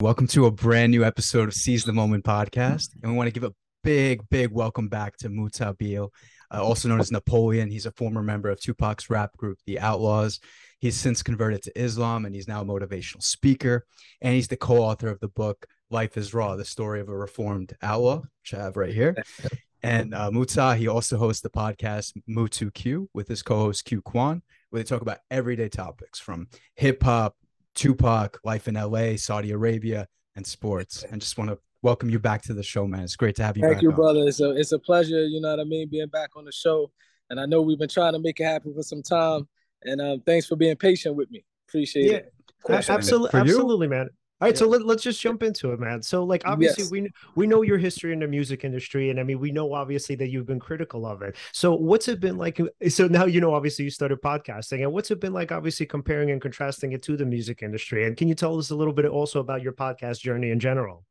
Welcome to a brand new episode of Seize the Moment podcast. And we want to give a big, big welcome back to Muta Beal, uh, also known as Napoleon. He's a former member of Tupac's rap group, The Outlawz. He's since converted to Islam and he's now a motivational speaker. And he's the co author of the book, Life is Raw, the story of a reformed outlaw, which I have right here. And uh, Muta, he also hosts the podcast Mutu Q with his co host Q Kwan, where they talk about everyday topics from hip hop, Tupac, life in LA, Saudi Arabia, and sports. And just want to welcome you back to the show, man. It's great to have you. Back. Thank you, on. brother. It's a it's a pleasure. You know what I mean, being back on the show. And I know we've been trying to make it happen for some time. And um, thanks for being patient with me. Appreciate yeah, it. Absolutely, absolutely, man. All right, yeah. so let, let's just jump into it, man. So, like, obviously, yes. we we know your history in the music industry, and I mean, we know obviously that you've been critical of it. So, what's it been like? Eh, so now you know, obviously, you started podcasting, and what's it been like? Obviously, comparing and contrasting it to the music industry, and can you tell us a little bit also about your podcast journey in general?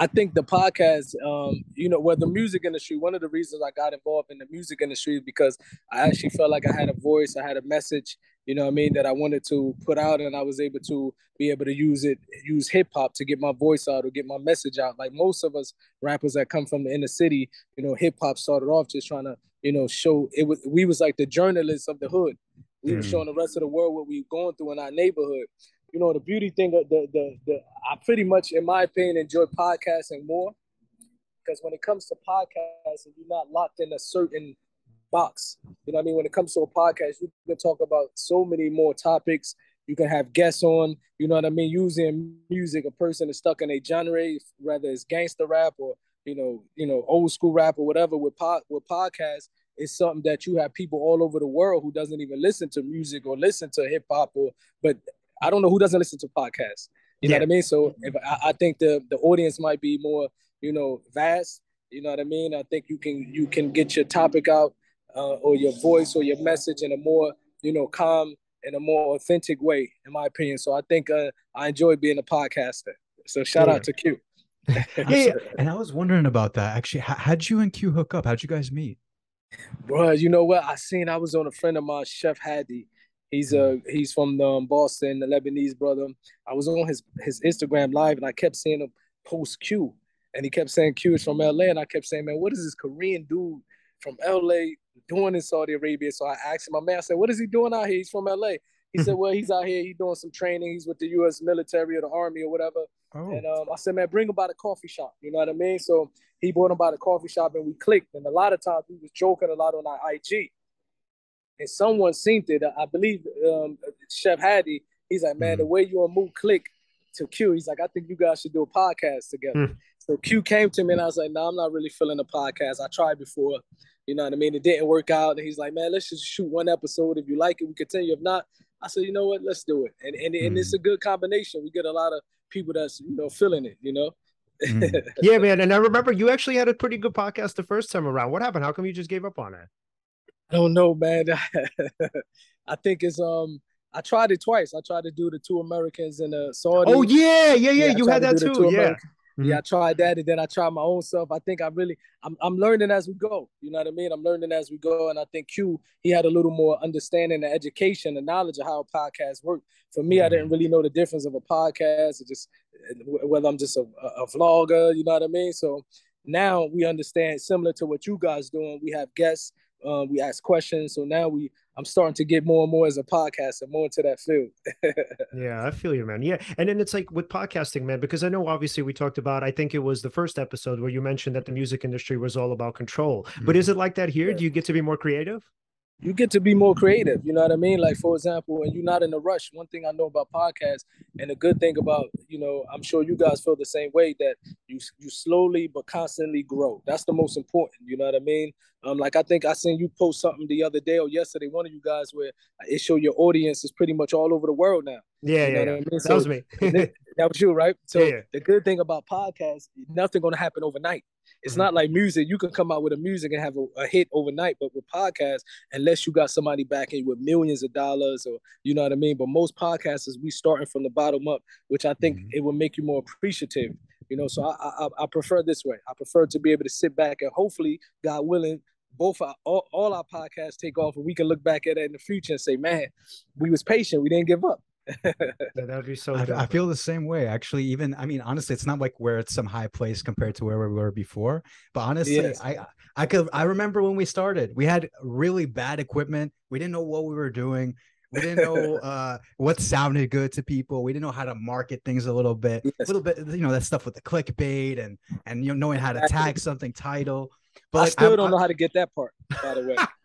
I think the podcast, um, you know, well, the music industry, one of the reasons I got involved in the music industry is because I actually felt like I had a voice, I had a message, you know I mean, that I wanted to put out and I was able to be able to use it, use hip hop to get my voice out or get my message out. Like most of us rappers that come from the inner city, you know, hip hop started off just trying to, you know, show it was we was like the journalists of the hood. We mm. were showing the rest of the world what we were going through in our neighborhood you know, the beauty thing, the, the, the, I pretty much, in my opinion, enjoy podcasting more because when it comes to podcasting, you're not locked in a certain box. You know what I mean? When it comes to a podcast, you can talk about so many more topics. You can have guests on, you know what I mean? Using music, a person is stuck in a genre, whether it's gangster rap or, you know, you know, old school rap or whatever with pod, with podcasts, it's something that you have people all over the world who doesn't even listen to music or listen to hip hop or but I don't know who doesn't listen to podcasts. You yeah. know what I mean? So if I, I, think the the audience might be more, you know, vast. You know what I mean? I think you can you can get your topic out uh, or your voice or your message in a more, you know, calm in a more authentic way, in my opinion. So I think uh, I enjoy being a podcaster. So shout yeah. out to Q. yeah, yeah, and I was wondering about that actually. How, how'd you and Q hook up? How'd you guys meet? Bro, you know what? I seen I was on a friend of mine, Chef Hadi. He's uh he's from um, Boston, the Lebanese brother. I was on his his Instagram live and I kept seeing him post Q, and he kept saying Q is from LA, and I kept saying, man, what is this Korean dude from LA doing in Saudi Arabia? So I asked him, my man, I said, what is he doing out here? He's from LA. He said, well, he's out here, he's doing some training. He's with the U.S. military or the army or whatever. Oh. And um, I said, man, bring him by the coffee shop. You know what I mean? So he brought him by the coffee shop and we clicked. And a lot of times we was joking a lot on our IG and someone seen it. I believe um, Chef Hadi. He's like, man, mm-hmm. the way you and move click to Q. He's like, I think you guys should do a podcast together. Mm-hmm. So Q came to me and I was like, no, nah, I'm not really feeling a podcast. I tried before, you know what I mean? It didn't work out. And he's like, man, let's just shoot one episode. If you like it, we continue. If not, I said, you know what? Let's do it. And and, mm-hmm. and it's mm. a good combination. We get a lot of people that's you know feeling it. You know. mm. Yeah, man. And I remember you actually had a pretty good podcast the first time around. What happened? How come you just gave up on it? I don't know, man. I think it's um. I tried it twice. I tried to do the two Americans and the Saudi. Oh yeah, yeah, yeah. yeah you had that too. Yeah. Mm-hmm. Yeah, I tried that, and then I tried my own self. I think I really, I'm, I'm learning as we go. You know what I mean? I'm learning as we go, and I think Q, he had a little more understanding, and education, and knowledge of how podcasts work. For me. I didn't mm-hmm. really know the difference of a podcast, or just whether I'm just a, a, vlogger. You know what I mean? So now we understand, similar to what you guys doing. We have guests um, we ask questions. So now we, I'm starting to get more and more as a podcaster, more into that field. yeah, I feel you, man. Yeah, and then it's like with podcasting, man, because I know obviously we talked about. I think it was the first episode where you mentioned that the music industry was all about control. Mm-hmm. But is it like that here? Yeah. Do you get to be more creative? You get to be more creative. You know what I mean? Like for example, when you're not in a rush. One thing I know about podcasts, and a good thing about you know, I'm sure you guys feel the same way that you you slowly but constantly grow. That's the most important. You know what I mean? Um, like I think I seen you post something the other day or yesterday, one of you guys where it showed your audience is pretty much all over the world now. Yeah, you know yeah, I mean? so that was me. that was you, right? So yeah. the good thing about podcasts, nothing gonna happen overnight. It's mm-hmm. not like music. You can come out with a music and have a, a, hit overnight, but with podcasts, unless you got somebody backing you with millions of dollars or you know what I mean. But most podcasters, we starting from the bottom up, which I think mm-hmm. it will make you more appreciative. You know, so I, I I prefer this way. I prefer to be able to sit back and hopefully, God willing, both our, all, all our podcasts take off and we can look back at it in the future and say, man, we was patient. We didn't give up. That'd be so. I, I, feel the same way. Actually, even I mean, honestly, it's not like where it's some high place compared to where we were before. But honestly, yes. I I could I remember when we started, we had really bad equipment. We didn't know what we were doing. We didn't know uh, what sounded good to people. We didn't know how to market things a little bit, yes. a little bit, you know, that stuff with the clickbait and and you know knowing how to tag something title. But I like, still I, don't I, know how to get that part, by the way.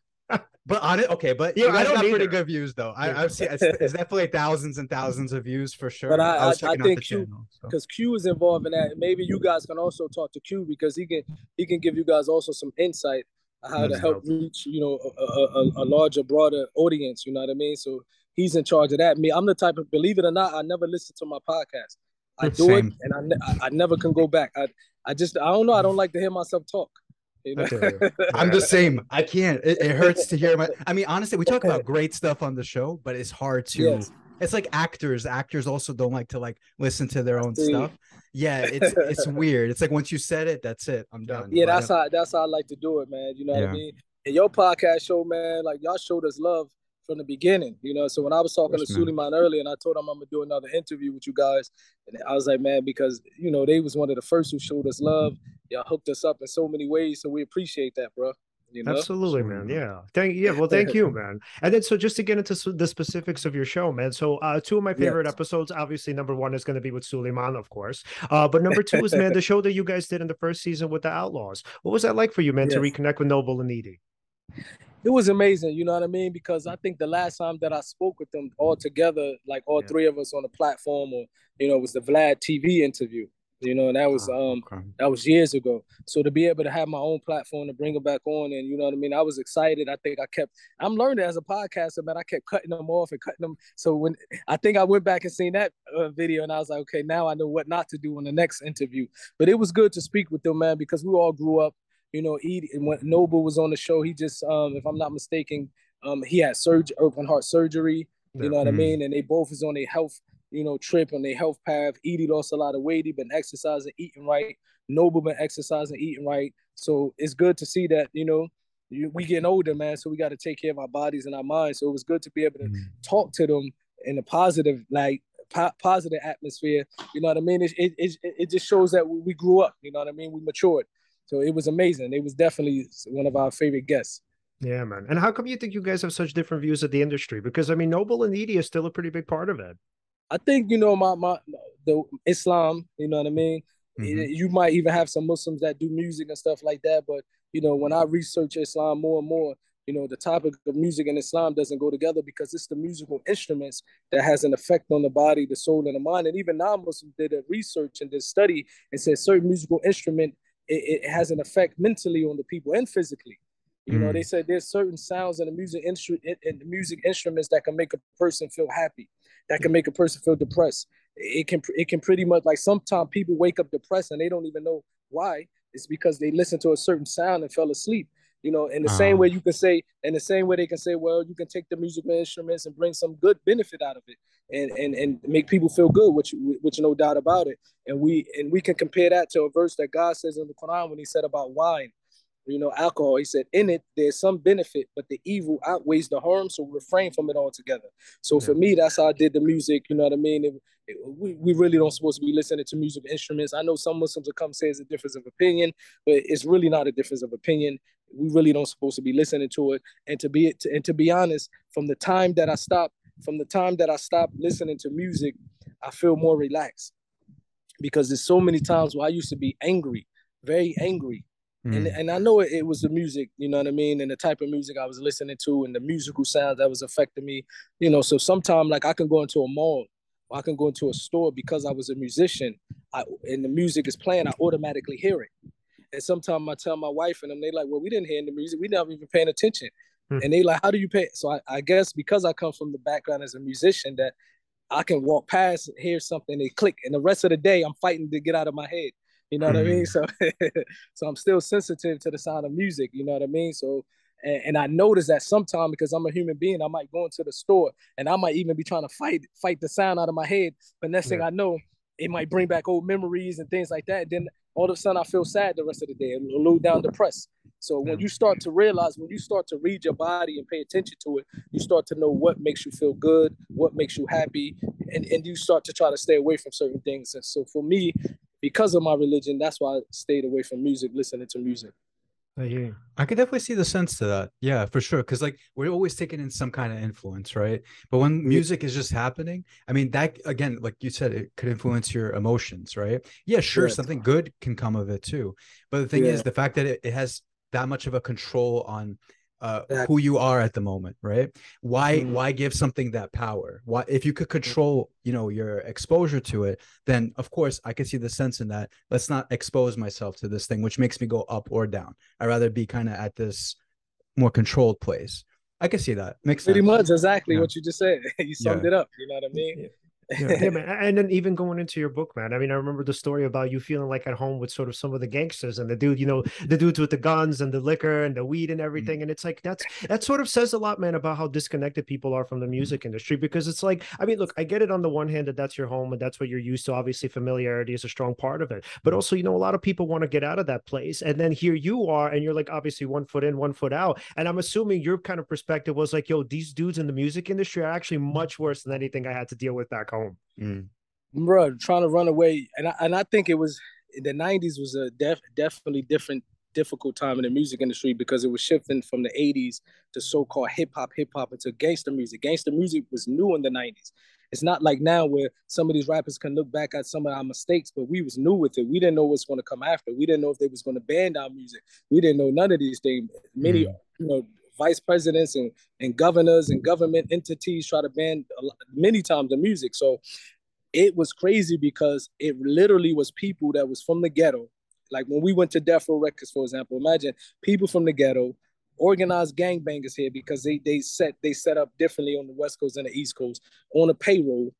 But on it, okay, but yeah, I don't got either. pretty good views though. I, have seen it's, it's, definitely thousands and thousands of views for sure. But I, I, I think Q because so. Q is involved in that. Maybe you guys can also talk to Q because he can he can give you guys also some insight how That's to help reach you know a, a, a, larger, broader audience. You know what I mean? So he's in charge of that. Me, I'm the type of believe it or not, I never listen to my podcast. I do Same. it and I, I never can go back. I I just I don't know. I don't like to hear myself talk. You know? I'm the same. I can't. It, it, hurts to hear my. I mean, honestly, we talk about great stuff on the show, but it's hard to. Yes. It's like actors. Actors also don't like to like listen to their own stuff. Yeah, it's it's weird. It's like once you said it, that's it. I'm done. Yeah, that's how that's how I like to do it, man. You know yeah. what I mean? And your podcast show, man, like y'all showed us love from the beginning, you know. So when I was talking to Suleiman earlier, and I told him I'm gonna do another interview with you guys, and I was like, man, because you know they was one of the first who showed us love. Y'all hooked us up in so many ways, so we appreciate that, bro. You know? Absolutely, man. Yeah. Thank yeah. Well, thank you, man. And then so just to get into the specifics of your show, man. So uh, two of my favorite yes. episodes. Obviously, number one is going to be with Suleiman, of course. Uh, but number two is man the show that you guys did in the first season with the Outlawz. What was that like for you, man, yes. to reconnect with Noble and Edie? it was amazing, you know what I mean? Because I think the last time that I spoke with them all together, like all yeah. three of us on the platform, or you know, it was the Vlad TV interview. You know, and that was oh, um okay. that was years ago. So to be able to have my own platform to bring it back on, and you know what I mean, I was excited. I think I kept. I'm learning as a podcaster, man. I kept cutting them off and cutting them. So when I think I went back and seen that uh, video, and I was like, okay, now I know what not to do in the next interview. But it was good to speak with them, man, because we all grew up you know, Edie, when Noble was on the show, he just, um, if I'm not mistaken, um, he had surgery, open heart surgery. You know what mm-hmm. I mean? And they both is on a health, you know, trip on their health path. Edie lost a lot of weight. He been exercising, eating right. Noble been exercising, eating right. So it's good to see that, you know, you, we getting older, man. So we got to take care of our bodies and our minds. So it was good to be able to mm-hmm. talk to them in a positive, like po- positive atmosphere. You know what I mean? It, it, it, it just shows that we grew up. You know what I mean? We matured. So it was amazing. It was definitely one of our favorite guests. Yeah, man. And how come you think you guys have such different views of the industry? Because I mean, Noble and Edie is still a pretty big part of it. I think you know my my the Islam. You know what I mean. Mm-hmm. You might even have some Muslims that do music and stuff like that. But you know, when I research Islam more and more, you know, the topic of music and Islam doesn't go together because it's the musical instruments that has an effect on the body, the soul, and the mind. And even non-Muslims did a research and did study and said certain musical instrument it, it has an effect mentally on the people and physically. You mm. know, they said there's certain sounds in the music instrument in the music instruments that can make a person feel happy, that can make a person feel depressed. It can it can pretty much like sometimes people wake up depressed and they don't even know why. It's because they listen to a certain sound and fell asleep. You know, in the um, same way you can say, in the same way they can say, well, you can take the musical instruments and bring some good benefit out of it, and and and make people feel good, which which no doubt about it. And we and we can compare that to a verse that God says in the Quran when He said about wine, you know, alcohol. He said, in it there's some benefit, but the evil outweighs the harm, so refrain from it altogether. So yeah. for me, that's how I did the music. You know what I mean? It, it, we, we really don't supposed to be listening to music instruments. I know some Muslims will come say it's a difference of opinion, but it's really not a difference of opinion we really don't supposed to be listening to it. And to be to, and to be honest, from the time that I stopped, from the time that I stopped listening to music, I feel more relaxed because there's so many times where I used to be angry, very angry. Mm. And, and I know it, it was the music, you know what I mean, and the type of music I was listening to, and the musical sounds that was affecting me, you know. So sometimes, like I can go into a mall, or I can go into a store because I was a musician, I, and the music is playing, I automatically hear it. And sometimes I tell my wife and them, they like, well, we didn't hear the music. We never even paying attention. Hmm. And they like, how do you pay? So I, I, guess because I come from the background as a musician that I can walk past, hear something, they click. And the rest of the day, I'm fighting to get out of my head. You know what I mean? Hmm. So, so I'm still sensitive to the sound of music. You know what I mean? So, and, and I notice that sometimes because I'm a human being, I might go into the store and I might even be trying to fight, fight the sound out of my head. But next yeah. thing I know, it might bring back old memories and things like that. And then all of a sudden I feel sad the rest of the day, a little down depressed. So when you start to realize, when you start to read your body and pay attention to it, you start to know what makes you feel good, what makes you happy, and, and you start to try to stay away from certain things. And so for me, because of my religion, that's why I stayed away from music, listening to music. I hear. I could definitely see the sense to that. Yeah, for sure. Because like we're always taking in some kind of influence, right? But when music is just happening, I mean, that again, like you said, it could influence your emotions, right? Yeah, sure, yeah. something good can come of it too. But the thing yeah. is, the fact that it, it has that much of a control on uh, who you are at the moment, right? Why mm-hmm. why give something that power? Why if you could control, you know, your exposure to it, then of course I could see the sense in that. Let's not expose myself to this thing, which makes me go up or down. I'd rather be kind of at this more controlled place. I can see that. Makes pretty sense. much exactly yeah. what you just said. you summed yeah. it up. You know what I mean? Yeah, yeah, man. And then even going into your book, man. I mean, I remember the story about you feeling like at home with sort of some of the gangsters and the dude, you know, the dudes with the guns and the liquor and the weed and mm-hmm. everything. Mm-hmm. And it's like that's that sort of says a lot, man, about how disconnected people are from the mm-hmm. music mm-hmm. industry. Because it's like, I mean, look, I get it on the one hand that that's your home and that's what you're used to. Obviously, familiarity is a strong part of it. But mm-hmm. also, you know, a lot of people want to get out of that place. And then here you are, and you're like obviously one foot in, one foot out. And I'm assuming your kind of perspective was like, yo, these dudes in the music industry are actually much worse than anything I had to deal with back home. Mm bro, trying to run away, and I, and I think it was the '90s was a def, definitely different, difficult time in the music industry because it was shifting from the '80s to so-called hip hop, hip hop into gangster music. Gangster music was new in the '90s. It's not like now where some of these rappers can look back at some of our mistakes, but we was new with it. We didn't know what's going to come after. We didn't know if they was going to ban our music. We didn't know none of these things. Many, mm. you know, vice presidents and, and governors and government entities try to ban many times the music. So it was crazy because it literally was people that was from the ghetto. Like when we went to Death Row Records, for example, imagine people from the ghetto, organized gangbangers here because they they set they set up differently on the West Coast and the East Coast on a payroll.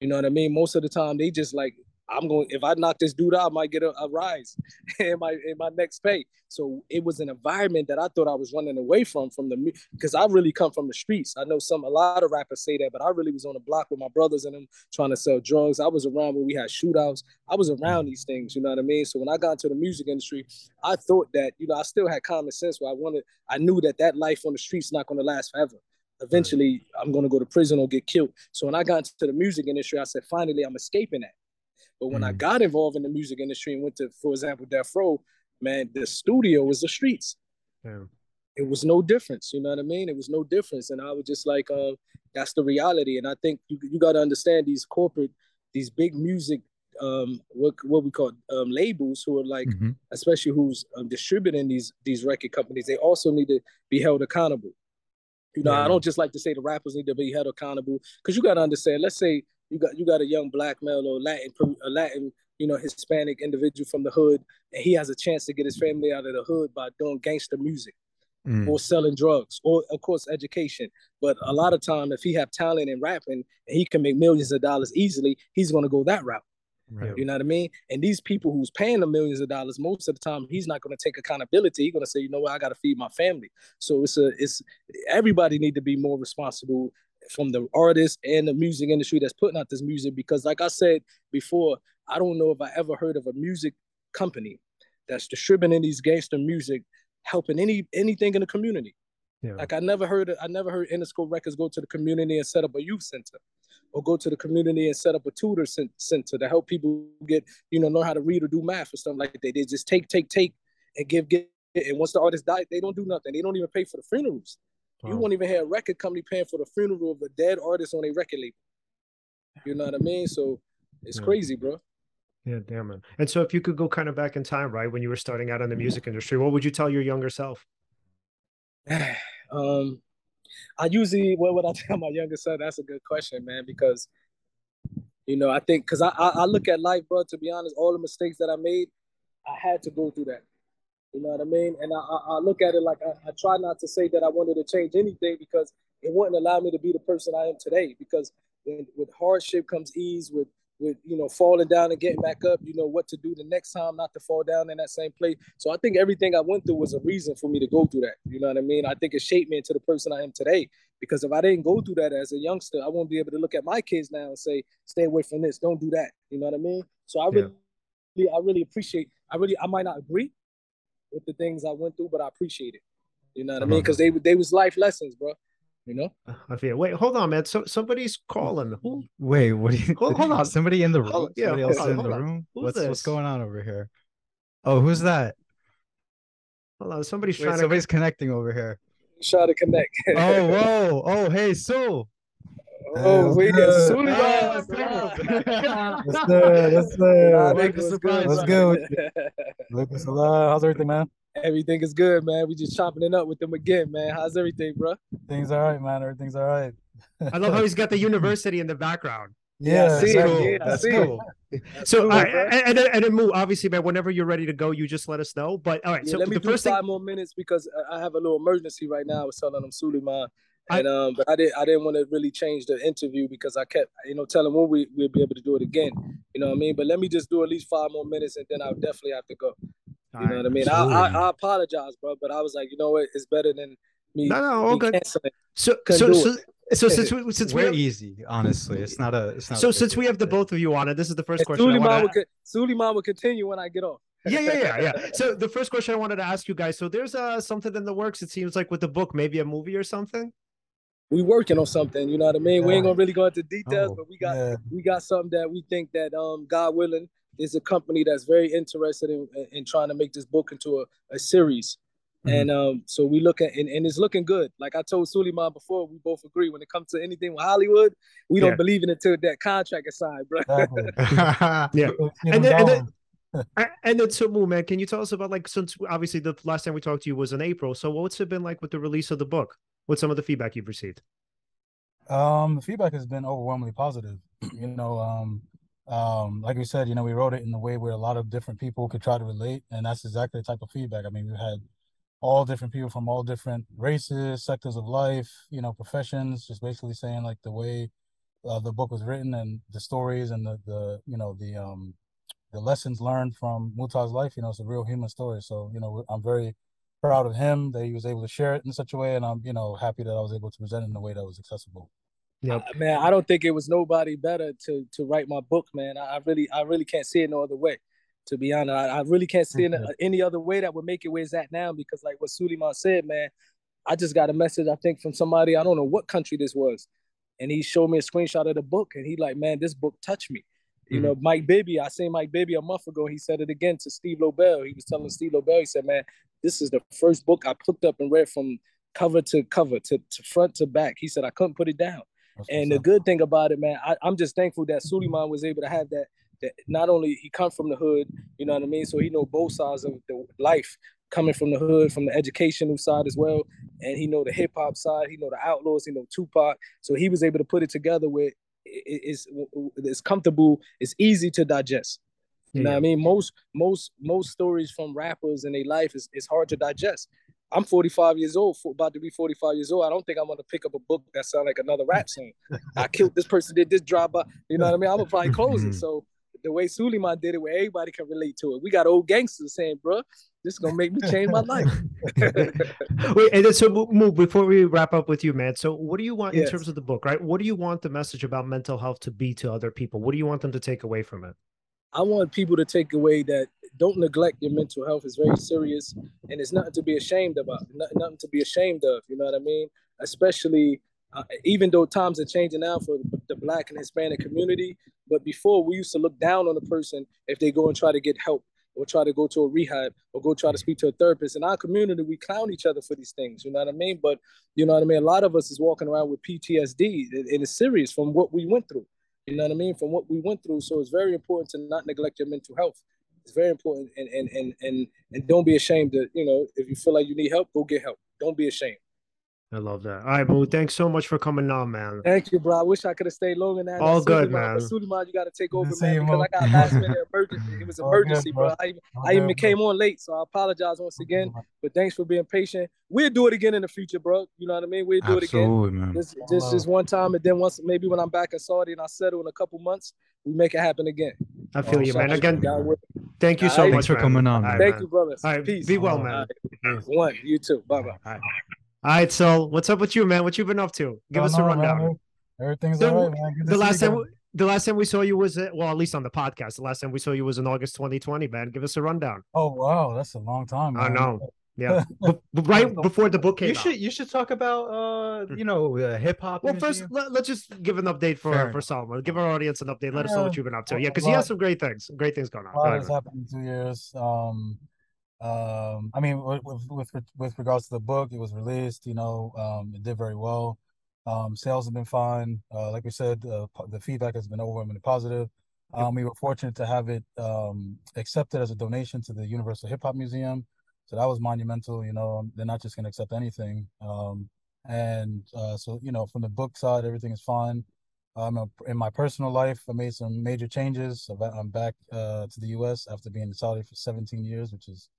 You know what I mean? Most of the time they just like I'm going if I knock this dude out, I might get a, a rise in my in my next pay. So it was an environment that I thought I was running away from from the because I really come from the streets. I know some a lot of rappers say that, but I really was on the block with my brothers and them trying to sell drugs. I was around when we had shootouts. I was around these things, you know what I mean? So when I got into the music industry, I thought that you know I still had common sense where I wanted I knew that that life on the streets not going to last forever eventually I'm going to go to prison or get killed. So when I got into the music industry, I said, finally, I'm escaping that. But when mm. I got involved in the music industry and went to, for example, Death Row, man, the studio was the streets. Yeah. It was no difference, you know what I mean? It was no difference, and I was just like, uh, that's the reality. And I think you you got to understand these corporate, these big music, um, what what we call um, labels, who are like, mm-hmm. especially who's um, distributing these these record companies, they also need to be held accountable. You know, yeah. I don't just like to say the rappers need to be held accountable because you got to understand. Let's say you got you got a young black male or Latin a Latin you know Hispanic individual from the hood, and he has a chance to get his family out of the hood by doing gangster music. Mm. Or selling drugs, or of course education. But a lot of time, if he have talent in rapping and he can make millions of dollars easily, he's going to go that route. Right. You know what I mean? And these people who's paying the millions of dollars, most of the time, he's not going to take accountability. He's going to say, you know what, I got to feed my family. So it's a, it's everybody need to be more responsible from the artists and the music industry that's putting out this music because like I said before, I don't know if I ever heard of a music company that's distributing these gangster music helping any anything in the community. Yeah. Like I never heard I never heard Interscope Records go to the community and set up a youth center or go to the community and set up a tutor center to help people get, you know, know how to read or do math or something like that. They just take, take, take and give, give. And once the artist died, they don't do nothing. They don't even pay for the funerals. You won't even have a record company paying for the funeral of a dead artist on a record label. You know what I mean? So it's yeah. crazy, bro. Yeah, damn it. And so if you could go kind of back in time, right, when you were starting out in the music industry, what would you tell your younger self? um I usually what would I tell my younger son? That's a good question, man, because you know, I think because I, I, I look at life, bro, to be honest, all the mistakes that I made, I had to go through that. You know what I mean? And I, I, I look at it like I, I, try not to say that I wanted to change anything because it wouldn't allow me to be the person I am today. Because when, with hardship comes ease, with with you know falling down and getting back up, you know what to do the next time, not to fall down in that same place. So I think everything I went through was a reason for me to go through that. You know what I mean? I think it shaped me into the person I am today. Because if I didn't go through that as a youngster, I won't be able to look at my kids now and say, "Stay away from this. Don't do that." You know what I mean? So I really, yeah. I really appreciate. I really, I might not agree with the things I went through, but I appreciate it. You know what I, I mean? Uh-huh. Because they they was life lessons, bro. You know. I feel. Wait, hold on, man. So somebody's calling. Who? Wait, what? Do you, hold, hold on. Somebody in the room. yeah, somebody else in the room. what's this? what's going on over here? Oh, who's that? Hold on. Somebody's Wait, trying. Somebody's to... connecting over here. Try to connect. oh, whoa. Oh, hey, so. Oh, wait, as we got Sully. What's good? What's good? What's good? Lucas, how's everything, man? Everything is good, man. We just chopping it up with them again, man. How's everything, bro? Things are all right, man. Everything's all right. I love how he's got the university in the background. Yeah, yeah see, cool. yeah, that's cool. so, cool, and, and, and then move. Obviously, man. Whenever you're ready to go, you just let us know. But all right, yeah, so let me the do first five thing... more minutes because I have a little emergency right now. I was telling them Suleiman, and I... um, but I didn't. I didn't want to really change the interview because I kept, you know, telling when we we'll be able to do it again. You know what I mean? But let me just do at least five more minutes, and then I'll definitely have to go. You know what I mean? I, I, I apologize, bro, but I was like, you know what? It's better than me. No, no, all good. So, so, so, so since we since we're we easy, honestly, it's not a. It's not so since we have the both of you on it, this is the first and question. Suleiman wanna... will, Suleiman will continue when I get off. yeah, yeah, yeah, yeah. So the first question I wanted to ask you guys. So there's uh something in the works. It seems like with the book, maybe a movie or something. We working on something. You know what I mean? Yeah. We ain't gonna really go into details, oh, but we got yeah. we got something that we think that um God willing is a company that's very interested in in trying to make this book into a, a series. Mm-hmm. And um, so we look at and, and it's looking good. Like I told Suleiman before, we both agree when it comes to anything with Hollywood, we don't believe in it until that contract is signed, bro. yeah. and then, and then, and then so man, can you tell us about like since obviously the last time we talked to you was in April. So what's it been like with the release of the book? What's some of the feedback you've received? Um, the feedback has been overwhelmingly positive. you know, um, um, like we said, you know, we wrote it in a way where a lot of different people could try to relate, and that's exactly the type of feedback. I mean, we had all different people from all different races, sectors of life, you know, professions, just basically saying like the way uh, the book was written and the stories and the the you know the um the lessons learned from Muta's life. You know, it's a real human story. So you know, I'm very proud of him that he was able to share it in such a way, and I'm you know happy that I was able to present it in a way that was accessible. Yeah, uh, man, I don't think it was nobody better to to write my book, man. I, I really, I really can't see it no other way. To be honest, I, I really can't see it any other way that would make it where it's at now. Because, like what Suleiman said, man, I just got a message I think from somebody I don't know what country this was, and he showed me a screenshot of the book, and he like, man, this book touched me. You mm-hmm. know, Mike Bibby, I seen Mike Bibby a month ago. He said it again to Steve Lobel. He was telling Steve Lobel, he said, man, this is the first book I picked up and read from cover to cover to, to front to back. He said I couldn't put it down. That's and the good thing about it, man, I, am just thankful that Suleiman was able to have that. That not only he come from the hood, you know what I mean, so he know both sides of the life, coming from the hood, from the educational side as well, and he know the hip hop side, he know the Outlawz, he know Tupac, so he was able to put it together with it's it's comfortable, it's easy to digest. You know what I mean? Most most most stories from rappers in their life is, is hard to digest. I'm 45 years old, about to be 45 years old. I don't think I'm gonna pick up a book that sound like another rap song. I killed this person, did this drive by. You know what I mean? I'm gonna probably close it. So the way Suleiman did it, where everybody can relate to it. We got old gangsters saying, "Bro, this is gonna make me change my life." Wait, and so move before we wrap up with you, man. So, what do you want yes. in terms of the book, right? What do you want the message about mental health to be to other people? What do you want them to take away from it? I want people to take away that don't neglect your mental health. It's very serious and it's nothing to be ashamed about. Nothing to be ashamed of. You know what I mean? Especially uh, even though times are changing now for the black and Hispanic community, but before we used to look down on a person if they go and try to get help or try to go to a rehab or go try to speak to a therapist. In our community, we clown each other for these things. You know what I mean? But you know what I mean? A lot of us is walking around with PTSD and it's serious from what we went through. You know what I mean? From what we went through. So it's very important to not neglect your mental health. It's very important and and and and and don't be ashamed to, you know, if you feel like you need help, go get help. Don't be ashamed. I love that. All right, Moo. Thanks so much for coming on, man. Thank you, bro. I wish I could have stayed longer than that. All good, man. Suleiman, you got to take over, man, because I got last minute emergency. It was an emergency, bro. I, I even came on late, so I apologize once again. But thanks for being patient. We'll do it again in the future, bro. You know what I mean? We'll do Absolutely, it again. Man. Just, just, just one time, and then once, maybe when I'm back in Saudi and I settle in a couple months, we make it happen again. I feel oh, you, man. Again, thank you so much for coming on. Thank you, brother. All right, Peace. Be well, man. One, you too. Bye, bye. All right, so what's up with you, man? What you been up to? Give us a rundown. Man. Everything's the, all right, man. the last time, the last time we saw you was well, at least on the podcast. The last time we saw you was in August 2020. Man, give us a rundown. Oh wow, that's a long time. Man. I know. Yeah, but, but right before the book came you should out. you should talk about uh you know uh, hip hop. Well, first let, us just give an update for Fair for Solomon. Give our audience an update. Let us know what you've been up to. Yeah, because he lot- has some great things, great things going on. A lot has happened in two years. Um, um, I mean, with, with with regards to the book, it was released. You know, um, it did very well. Um, sales have been fine. Uh, like we said, uh, the feedback has been overwhelmingly positive. Um, we were fortunate to have it um, accepted as a donation to the Universal Hip Hop Museum. So that was monumental. You know, they're not just going to accept anything. Um, and uh, so, you know, from the book side, everything is fine. Um, in my personal life, I made some major changes. I'm back uh, to the U.S. after being in Saudi for 17 years, which is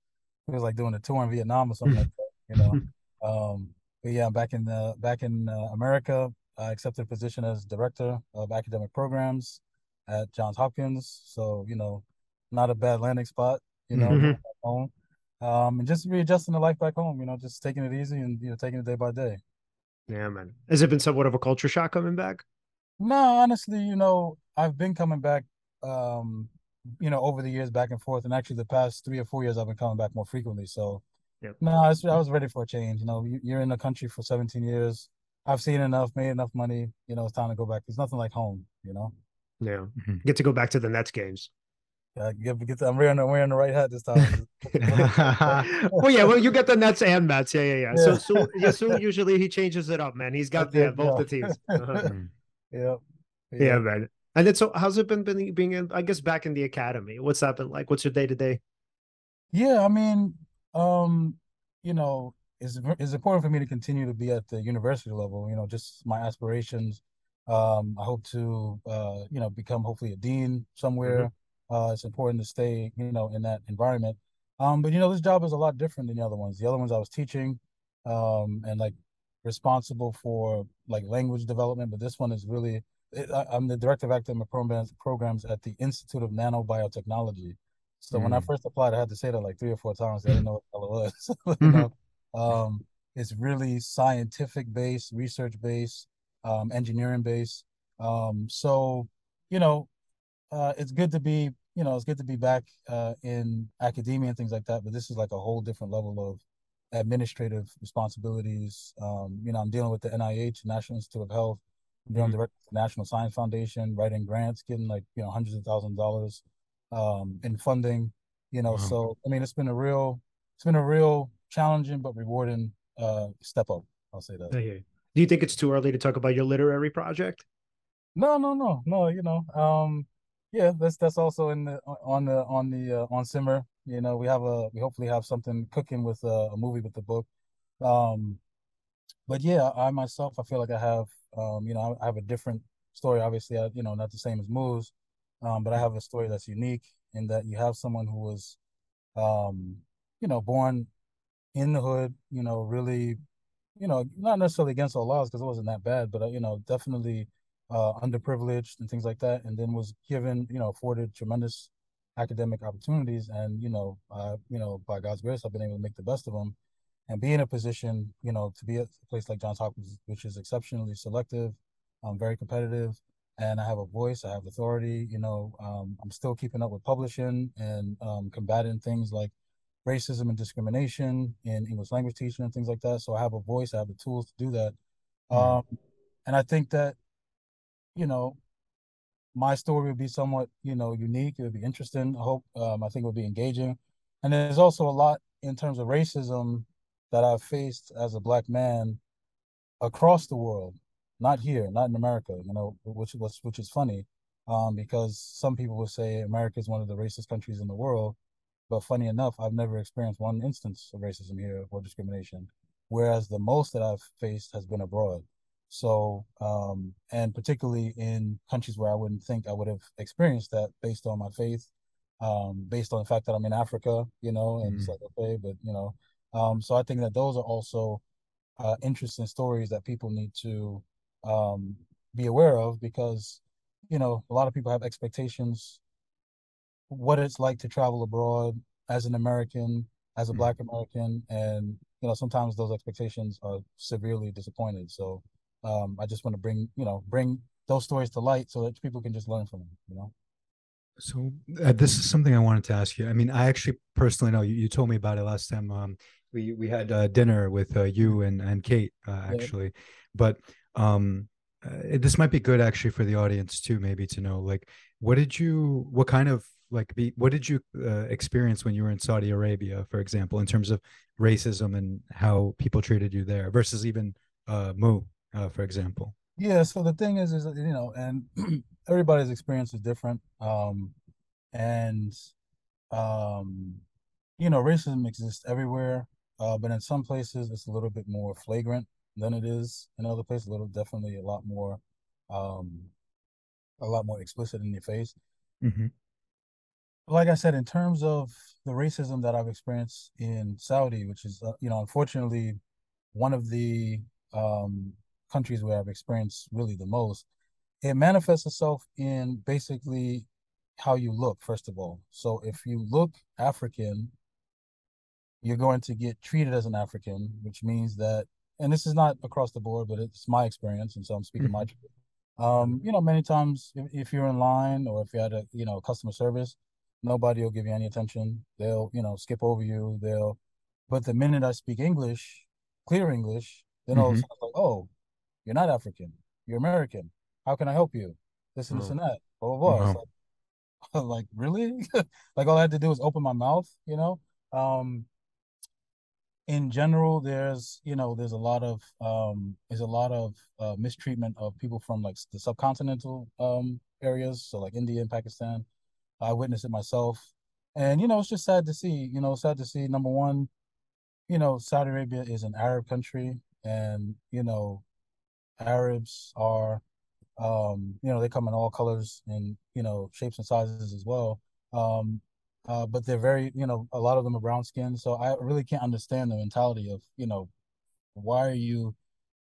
feels like doing a tour in Vietnam or something like that. You know, um, but yeah, I'm back in uh, back in uh, America. I accepted a position as director of academic programs at Johns Hopkins. So you know, not a bad landing spot. You know, Mhm. home. Um, and just readjusting the life back home. You know, just taking it easy and you know taking it day by day. Yeah, man. Has it been somewhat of a culture shock coming back? No, honestly, you know, I've been coming back, um, you know, over the years back and forth, and actually the past three or four years I've been coming back more frequently. So, Yep. no, I was, I was ready for a change. You know, you, you're in the country for 17 years. I've seen enough, made enough money. You know, it's time to go back. There's nothing like home. You know, Yeah. Mhm. Get to go back to the Nets games. uh, get, get the, I'm wearing the, wearing the right hat this time. well, yeah, well, you get the Nets and Mets. Yeah, yeah, yeah. So, Yeah. so, yeah, so usually he changes it up, man. He's got That's yeah, both yeah. the teams. Uh-huh. Mm. yeah, yeah, man. And then, so how's it been, been being in, I guess, back in the academy? What's that been like? What's your day to day? Yeah, I mean, um, you know, it's it's important for me to continue to be at the university level. You know, just my aspirations. Um, I hope to, uh, you know, become hopefully a dean somewhere. Uh, it's important to stay, you know, in that environment. Um, but you know, this job is a lot different than the other ones. The other ones I was teaching, um, and like responsible for like language development, but this one is really. I'm the director of academic programs programs at the Institute of Nanobiotechnology. So when I Mm. first applied, I had to say that like three or four times. I didn't know what the hell it was. you know, um, it's really scientific based, research based, um, engineering based. Um, so you know, uh, it's good to be, you know, it's good to be back uh, in academia and things like that. But this is like a whole different level of administrative responsibilities. Um, you know, I'm dealing with the NIH, National Institute of Health. I'm dealing director of the National Science Foundation, writing grants, getting like you know hundreds of thousands of dollars um, in funding. You know, Wow. so I mean, it's been a real, it's been a real challenging but rewarding uh, step up. I'll say that. Do you think it's too early to talk about your literary project? No, no, no, no. You know, um, yeah, that's that's also in the on the on the uh, on simmer. You know, we have a we hopefully have something cooking with a, a movie with the book. Um, but yeah, I myself, I feel like I have, um, you know, I, have a different story. Obviously, I, you know, not the same as Moose, um, but I have a story that's unique in that you have someone who was, um, you know, born in the hood. You know, really, you know, not necessarily against all laws because it wasn't that bad, but uh, you know, definitely uh, underprivileged and things like that, and then was given, you know, afforded tremendous academic opportunities, and you know, uh, you know, by God's grace, I've been able to make the best of them, and be in a position, you know, to be at a place like Johns Hopkins, which is exceptionally selective, um, very competitive, and I have a voice, I have authority. You know, um, I'm still keeping up with publishing and um, combating things like racism and discrimination in English language teaching and things like that. So I have a voice, I have the tools to do that. Mhm. Um, and I think that, you know, my story would be somewhat, you know, unique. It would be interesting. I hope. Um, I think it would be engaging. And there's also a lot in terms of racism that I've faced as a black man across the world, not here, not in America. You know, which was which is funny, um, because some people would say America is one of the racist countries in the world. But funny enough, I've never experienced one instance of racism here or discrimination, whereas the most that I've faced has been abroad. So, um, and particularly in countries where I wouldn't think I would have experienced that based on my faith, um, based on the fact that I'm in Africa, you know, and it's Mhm. like, okay, but, you know, um, so I think that those are also uh, interesting stories that people need to um, be aware of because, you know, a lot of people have expectations what it's like to travel abroad as an American, as a Mhm. Black American, and you know sometimes those expectations are severely disappointed. So um, I just want to bring you know bring those stories to light so that people can just learn from them. You know. So uh, this is something I wanted to ask you. I mean, I actually personally know you, you told me about it last time. Um, we we had uh, dinner with uh, you and and Kate uh, actually, yeah. but um, uh, this might be good actually for the audience too, maybe to know like what did you, what kind of like be, what did you uh, experience when you were in Saudi Arabia, for example, in terms of racism and how people treated you there versus even uh, Mu, uh, for example? Yeah. So the thing is, is you know, and everybody's experience is different. Um, and um, you know, racism exists everywhere, uh, but in some places it's a little bit more flagrant than it is in other places. A little, definitely a lot more, um, a lot more explicit in your face. Mm-hmm. Like I said, in terms of the racism that I've experienced in Saudi, which is, uh, you know, unfortunately, one of the um, countries where I've experienced really the most, it manifests itself in basically how you look, first of all. So if you look African, you're going to get treated as an African, which means that, and this is not across the board, but it's my experience, and so I'm speaking mm-hmm. my truth. Um, you know, many times if, if, you're in line or if you had a, you know, customer service, nobody will give you any attention. They'll, you know, skip over you. They'll, but the minute I speak English, clear English, then mm-hmm. all of a sudden like, oh, you're not African, you're American. How can I help you? This and this and that. Blah blah blah. Like, like, really? like all I had to do was open my mouth, you know. Um, in general, there's you know there's a lot of um, there's a lot of uh, mistreatment of people from like the subcontinental um, areas, so like India and Pakistan. I witnessed it myself, and you know it's just sad to see. You know, sad to see. Number one, you know, Saudi Arabia is an Arab country, and you know, Arabs are, um, you know, they come in all colors and you know shapes and sizes as well. Um, uh, but they're very, you know, a lot of them are brown skinned. So I really can't understand the mentality of, you know, why are you,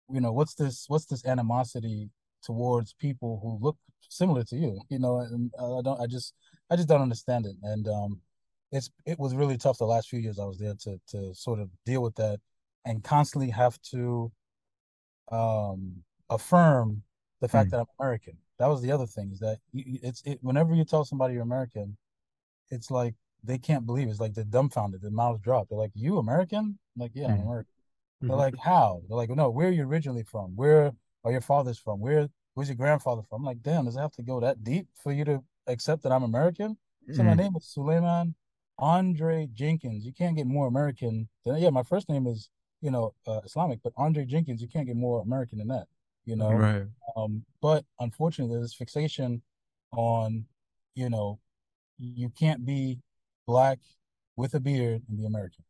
you know, what's this, what's this animosity towards people who look similar to you, you know, and I don't, I just, I just don't understand it. And um, it's, it was really tough the last few years I was there to, to sort of deal with that and constantly have to um, affirm the fact mm. that I'm American. That was the other thing is that it's it, whenever you tell somebody you're American, it's like they can't believe it. it's like they're dumbfounded, their mouths drop. They're like, "You American?" I'm like, "Yeah, I'm mm-hmm. American." Mm-hmm. They're like, "How?" They're like, "No, where are you originally from? Where are your fathers from? Where where's your grandfather from?" I'm like, "Damn, does it have to go that deep for you to accept that I'm American?" Mm-hmm. So my mm-hmm. name is Suleiman Andre Jenkins. You can't get more American than yeah. My first name is you know uh, Islamic, but Andre Jenkins, you can't get more American than that. You know, right? Um, but unfortunately, there's fixation on you know you can't be black with a beard and be American.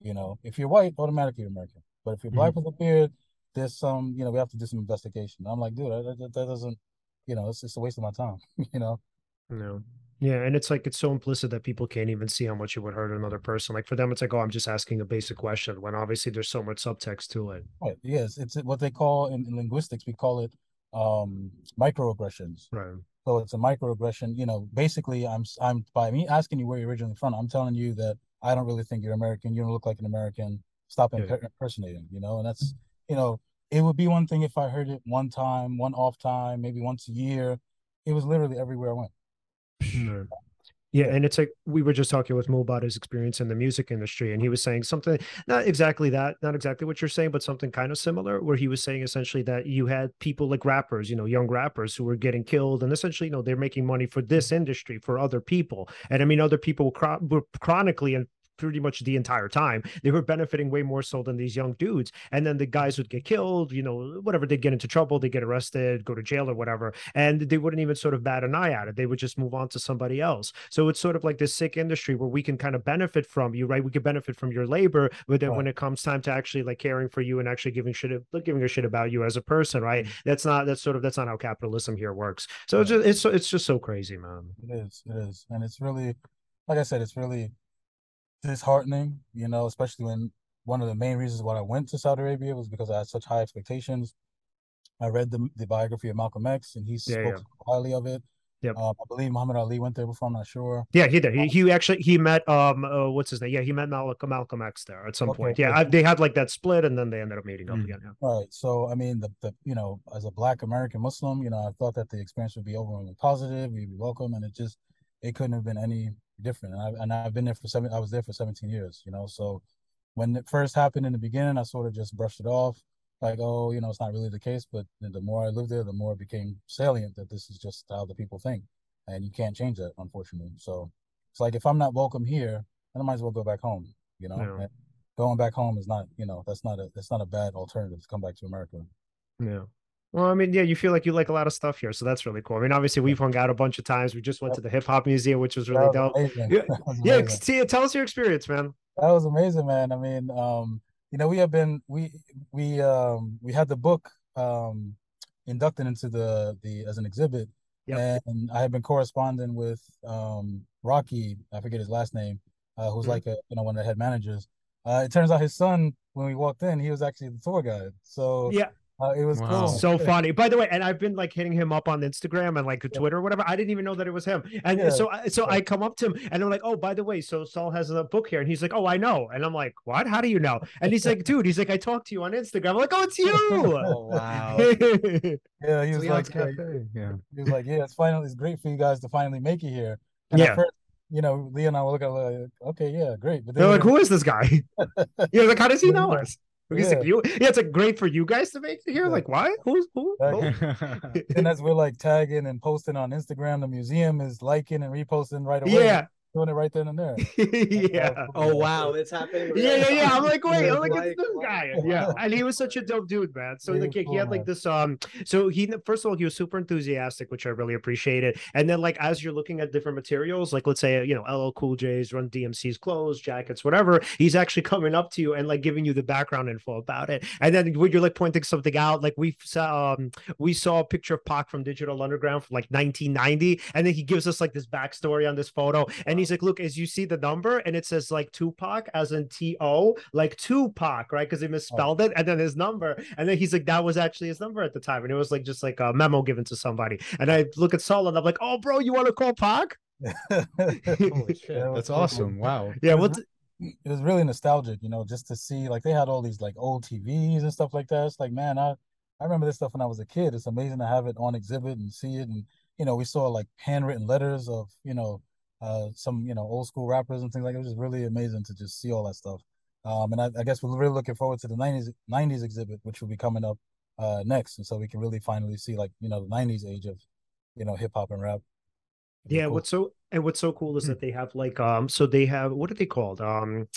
You know, if you're white, automatically you're American. But if you're black mm-hmm. with a beard, there's some, you know, we have to do some investigation. I'm like, dude, that, that, that doesn't, you know, it's just a waste of my time. you know. No. Yeah, and it's like it's so implicit that people can't even see how much it would hurt another person. Like for them, it's like, oh, I'm just asking a basic question. When obviously there's so much subtext to it. Right. Yes, it's what they call in, in linguistics. We call it um microaggressions. Right. So it's a microaggression. You know, basically, I'm I'm by me asking you where you're originally from. I'm telling you that I don't really think you're American. You don't look like an American. Stop yeah. impersonating. You know, and that's you know, it would be one thing if I heard it one time, one off time, maybe once a year. It was literally everywhere I went. Sure. Yeah, and it's like we were just talking with Mo about his experience in the music industry, and he was saying something not exactly that, not exactly what you're saying, but something kind of similar, where he was saying essentially that you had people like rappers, you know, young rappers who were getting killed, and essentially, you know, they're making money for this mm-hmm. industry for other people, and I mean, other people were chronically and pretty much the entire time. They were benefiting way more so than these young dudes. And then the guys would get killed, you know, whatever, they get into trouble, they get arrested, go to jail or whatever. And they wouldn't even sort of bat an eye at it. They would just move on to somebody else. So it's sort of like this sick industry where we can kind of benefit from you, right? We could benefit from your labor, but then right. when it comes time to actually like caring for you and actually giving shit, giving a shit about you as a person, right? Mm-hmm. That's not, that's sort of, that's not how capitalism here works. So right. it's just, it's, it's just so crazy, man. It is, it is. And it's really, like I said, it's really disheartening, you know, especially when one of the main reasons why I went to Saudi Arabia was because I had such high expectations. I read the the biography of Malcolm X, and he spoke yeah. highly of it. Yep. Uh, I believe Muhammad Ali went there before. I'm not sure. Yeah, he did. He, he actually he met um uh, what's his name? Yeah, he met Malcolm Malcolm X there at some okay, point. Yeah, I, they had like that split, and then they ended up meeting up mm-hmm. again. Yeah. Right. So I mean, the the you know, as a Black American Muslim, you know, I thought that the experience would be overwhelmingly positive. We'd be welcome, and it just it couldn't have been any different. And I and I've been there for seven. I was there for 17 years. You know, so when it first happened in the beginning, I sort of just brushed it off like, oh, you know, it's not really the case. But the more I lived there, the more it became salient that this is just how the people think and you can't change that, unfortunately. So it's like if I'm not welcome here, then I might as well go back home. You know, yeah. going back home is not, you know, that's not a that's not a bad alternative to come back to America. Yeah. Well, I mean, yeah, you feel like you like a lot of stuff here, so that's really cool. I mean, obviously, we've hung out a bunch of times. We just went to the hip hop museum, which was really was dope. Yeah, yeah. T- tell us your experience, man. That was amazing, man. I mean, um, you know, we have been we we um we had the book um inducted into the the as an exhibit Yep. And I have been corresponding with um, Rocky, I forget his last name, uh, who's mm-hmm. like a you know one of the head managers. Uh, it turns out his son, when we walked in, he was actually the tour guide. So yeah, uh, it was wow. cool. So funny. By the way, and I've been like hitting him up on Instagram and like Twitter or whatever. I didn't even know that it was him. And yeah. so so I come up to him and I'm like, oh, by the way, so Saul has a book here. And he's like, oh, I know. And I'm like, what? How do you know? And he's like, dude, he's like, I talked to you on Instagram. I'm like, oh, it's you. oh, wow. yeah, he was like, yeah, yeah. He was like, yeah, it's finally it's great for you guys to finally make it here. And yeah. You know, Leah and I were looking like, okay, yeah, great. But they're like, who is this guy? yeah, like, how does he know us? Because yeah. You, yeah, it's like great for you guys to make it here. Yeah. Like, why? Who's who? and as we're like tagging and posting on Instagram, the museum is liking and reposting right away. Yeah, doing it right then and there. yeah. Oh wow, it's happening. Yeah, yeah, yeah. I'm like, wait, I'm like, it's this guy. Yeah, and he was such a dope dude, man. So like, he had like this. Um, so he first of all he was super enthusiastic, which I really appreciated. And then like as you're looking at different materials, like let's say you know LL Cool J's Run DMC's clothes, jackets, whatever, he's actually coming up to you and like giving you the background info about it. And then when you're like pointing something out, like we saw, um, we saw a picture of Pac from Digital Underground from like 1990, and then he gives us like this backstory on this photo, and he's like, look, as you see the number and it says like Tupac as in T O, like Tupac, right? Because he oh. misspelled oh. it, and then his number, and then he's like, that was actually his number at the time, and it was like just like a memo given to somebody. And I look at Saul and I'm like, oh, bro, you want to call Pac? Holy shit, that's awesome! Wow. Yeah, what? It was really nostalgic, you know, just to see like they had all these like old TVs and stuff like that. It's like, man, I I remember this stuff when I was a kid. It's amazing to have it on exhibit and see it. And, you know, we saw like handwritten letters of, you know, uh, some you know old school rappers and things like it. it was just really amazing to just see all that stuff. Um, and I, I, guess we're really looking forward to the '90s '90s exhibit, which will be coming up uh, next, and so we can really finally see like you know the '90s age of you know hip hop and rap. Yeah, cool. what's so and what's so cool is hmm. that they have like um so they have what are they called um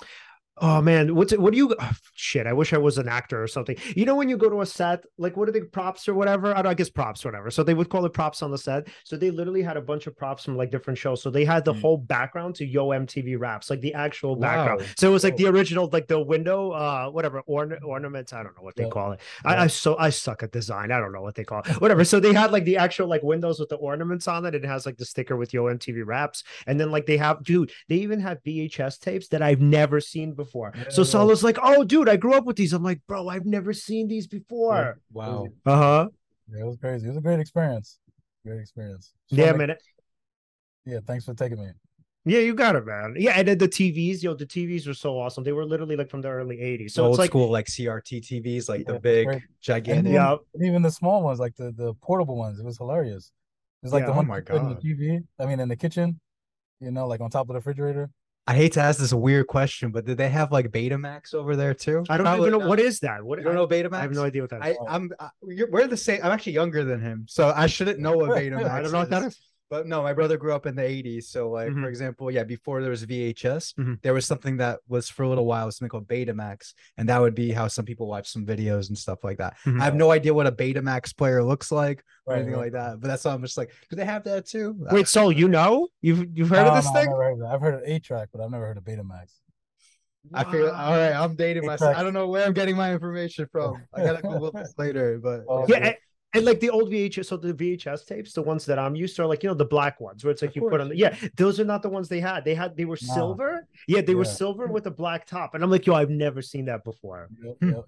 Oh man, what's it? What do you? Oh, shit, I wish I was an actor or something. You know when you go to a set, like what are the props or whatever? I don't. I guess props, whatever. So they would call it props on the set. So they literally had a bunch of props from like different shows. So they had the mm. whole background to Yo MTV Raps, like the actual background. Wow. So it was like the original, like the window, uh, whatever orna- ornaments. I don't know what they yeah. call it. Yeah. I, I so I suck at design. I don't know what they call it. Whatever. so they had like the actual like windows with the ornaments on it. It has like the sticker with Yo MTV Raps, and then like they have, dude, they even have VHS tapes that I've never seen before. Yeah. So was like, "Oh, dude, I grew up with these." I'm like, "Bro, I've never seen these before." Wow. Uh huh. Yeah, it was crazy. It was a great experience. Great experience. So yeah, man. Yeah, thanks for taking me. Yeah, you got it, man. Yeah, and then the TVs, yo, the TVs were so awesome. They were literally like from the early '80s. So old it's like school, like CRT TVs, like yeah, the big, gigantic. yeah, even the small ones, like the the portable ones. It was hilarious. It's like yeah, the one oh my God. in the TV. I mean, in the kitchen, you know, like on top of the refrigerator. I hate to ask this weird question, but did they have like Betamax over there too? I don't Probably even know not. what is that. What you don't know Betamax? I have no idea what that is. I, I'm I, we're the same. I'm actually younger than him, so I shouldn't know what Betamax. I don't know what that is. But no, my brother grew up in the 80s. So, like, mm-hmm. for example, yeah, before there was VHS, mm-hmm. there was something that was for a little while, something called Betamax. And that would be how some people watch some videos and stuff like that. Mm-hmm. I have no idea what a Betamax player looks like or right, anything like that. But that's why I'm just like, do they have that too? Wait, so you know? You've you've heard no, of this no, thing? I've heard, I've heard of 8 track, but I've never heard of Betamax. Wow. I feel all right. I'm dating myself. I don't know where I'm getting my information from. I gotta Google this later, but oh, yeah. And like the old VHS, so the VHS tapes, the ones that I'm used to are like, you know, the black ones where it's like of you course. put on the, yeah, those are not the ones they had. They had, they were no. silver. Yeah, they yeah. were silver with a black top. And I'm like, yo, I've never seen that before. Yep, hmm. yep.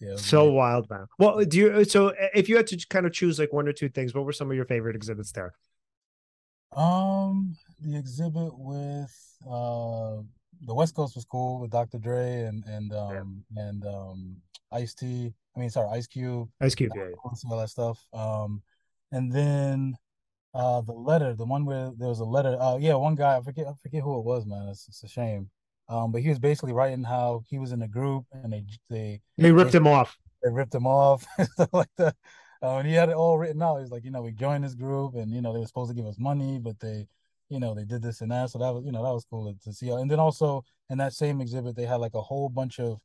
Yeah, so yeah. wild, man. Well, do you, so if you had to kind of choose like one or two things, what were some of your favorite exhibits there? Um, the exhibit with uh the West Coast was cool with Dr. Dre and and um yeah. and um Ice T. I mean, sorry, Ice Cube. Ice Cube, yeah, all that stuff. Um, and then uh the letter, the one where there was a letter. Uh, yeah, one guy I forget I forget who it was, man. It's, it's a shame. Um, but he was basically writing how he was in a group and they they they ripped they, him off. They ripped him off stuff like that. Uh, and he had it all written out. He's like, you know, we joined this group, and you know, they were supposed to give us money, but they, you know, they did this and that. So that was, you know, that was cool to see. And then also in that same exhibit, they had like a whole bunch of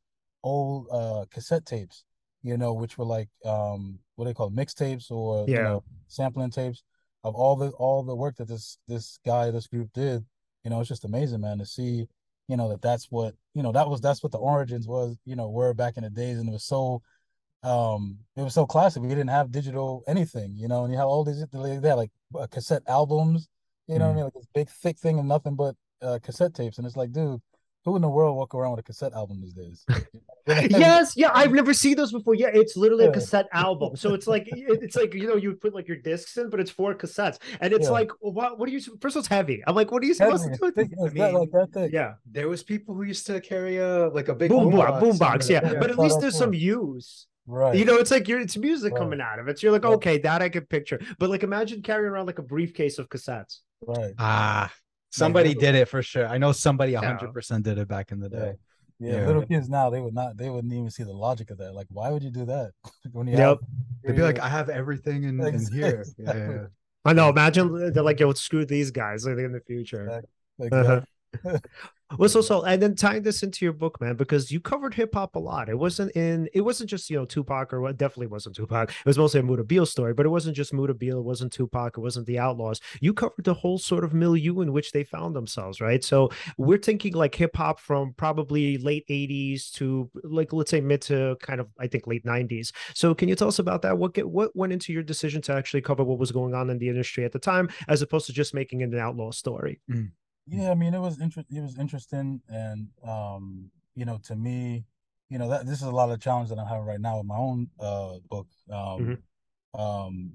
old uh cassette tapes, you know, which were like um what they call mixtapes or yeah. you know, sampling tapes of all the all the work that this this guy this group did. You know, it's just amazing, man, to see you know that that's what you know that was that's what the origins was you know were back in the days and it was so um it was so classic we didn't have digital anything you know and you have all these they had like uh, cassette albums you know mm. i mean like this big thick thing and nothing but uh, cassette tapes and it's like dude who in the world walk around with a cassette album these days? yes, yeah, I've never seen those before. Yeah, it's literally yeah. a cassette album. So it's like it's like you know you put like your discs in, but it's four cassettes, and it's yeah. like well, what what are you? First, of all, it's heavy. I'm like, what are you supposed heavy. to do? With I mean, like that thing. Yeah, there was people who used to carry a like a big boom, boom box, boom box yeah. yeah. But at least there's some use. Right. You know, it's like you're it's music right. coming out of it. So you're like, okay, that I can picture. But like imagine carrying around like a briefcase of cassettes. Right. Ah, Somebody did it for sure. I know somebody hundred percent did it back in the day. Yeah. yeah. little kids now they would not they wouldn't even see the logic of that. Like, why would you do that? when you yep. have, they'd be like, I have everything in, exactly. in here. Yeah, yeah, I know. Imagine they're like, yo, screw these guys like in the future. Exactly. Uh-huh. well so so and then tying this into your book man because you covered hip-hop a lot. It wasn't in it wasn't just you know tupac or what definitely wasn't tupac. It was mostly a Mutah story but it wasn't just Mutah it wasn't tupac it wasn't the Outlawz. You covered the whole sort of milieu in which they found themselves right? So we're thinking like hip-hop from probably late 80s to like let's say mid to kind of i think late 90s so can you tell us about that? What get what went into your decision to actually cover what was going on in the industry at the time as opposed to just making it an outlaw story? Mm. Yeah, I mean it was inter- it was interesting and um, you know, to me, you know, that this is a lot of challenge that I'm having right now with my own uh book. Um mm-hmm. um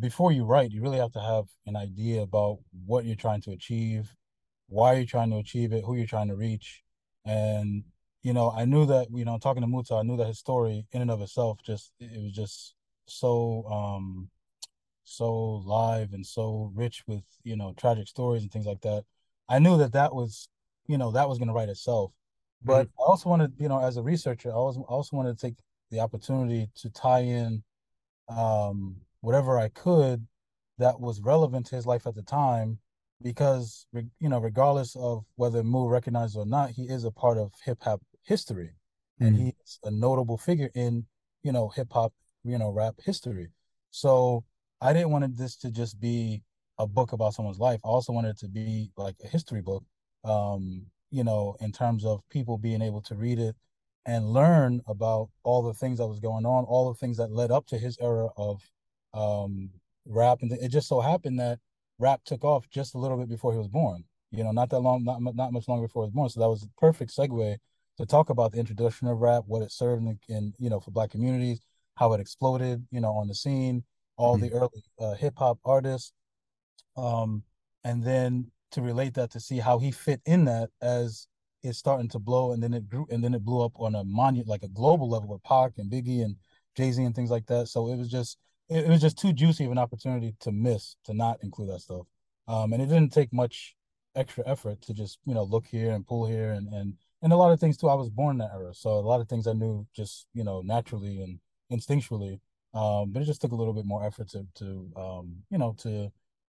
before you write, you really have to have an idea about what you're trying to achieve, why you're trying to achieve it, who you're trying to reach. And, you know, I knew that, you know, talking to Mutah, I knew that his story in and of itself just it was just so um so live and so rich with, you know, tragic stories and things like that I knew that that was, you know, that was going to write itself. But mm-hmm. I also wanted, you know, as a researcher, I was I also wanted to take the opportunity to tie in um, whatever I could that was relevant to his life at the time, because you know, regardless of whether Mu recognized or not, he is a part of hip hop history, mm-hmm. and he's a notable figure in you know hip hop, you know, rap history. So I didn't want this to just be a book about someone's life. I also wanted it to be like a history book, um, you know, in terms of people being able to read it and learn about all the things that was going on, all the things that led up to his era of um, rap. And it just so happened that rap took off just a little bit before he was born. You know, not that long, not not much longer before he was born. So that was a perfect segue to talk about the introduction of rap, what it served in, in you know for Black communities, how it exploded, you know, on the scene, all mm-hmm. the early uh, hip hop artists, um, and then to relate that to see how he fit in that as it's starting to blow, and then it grew, and then it blew up on a monument, like a global level with Pac and Biggie and Jay Z and things like that. So it was just, it, it, was just too juicy of an opportunity to miss to not include that stuff. Um, and it didn't take much extra effort to just you know look here and pull here and and and a lot of things too. I was born in that era, so a lot of things I knew just you know naturally and instinctually. Um, but it just took a little bit more effort to to um, you know to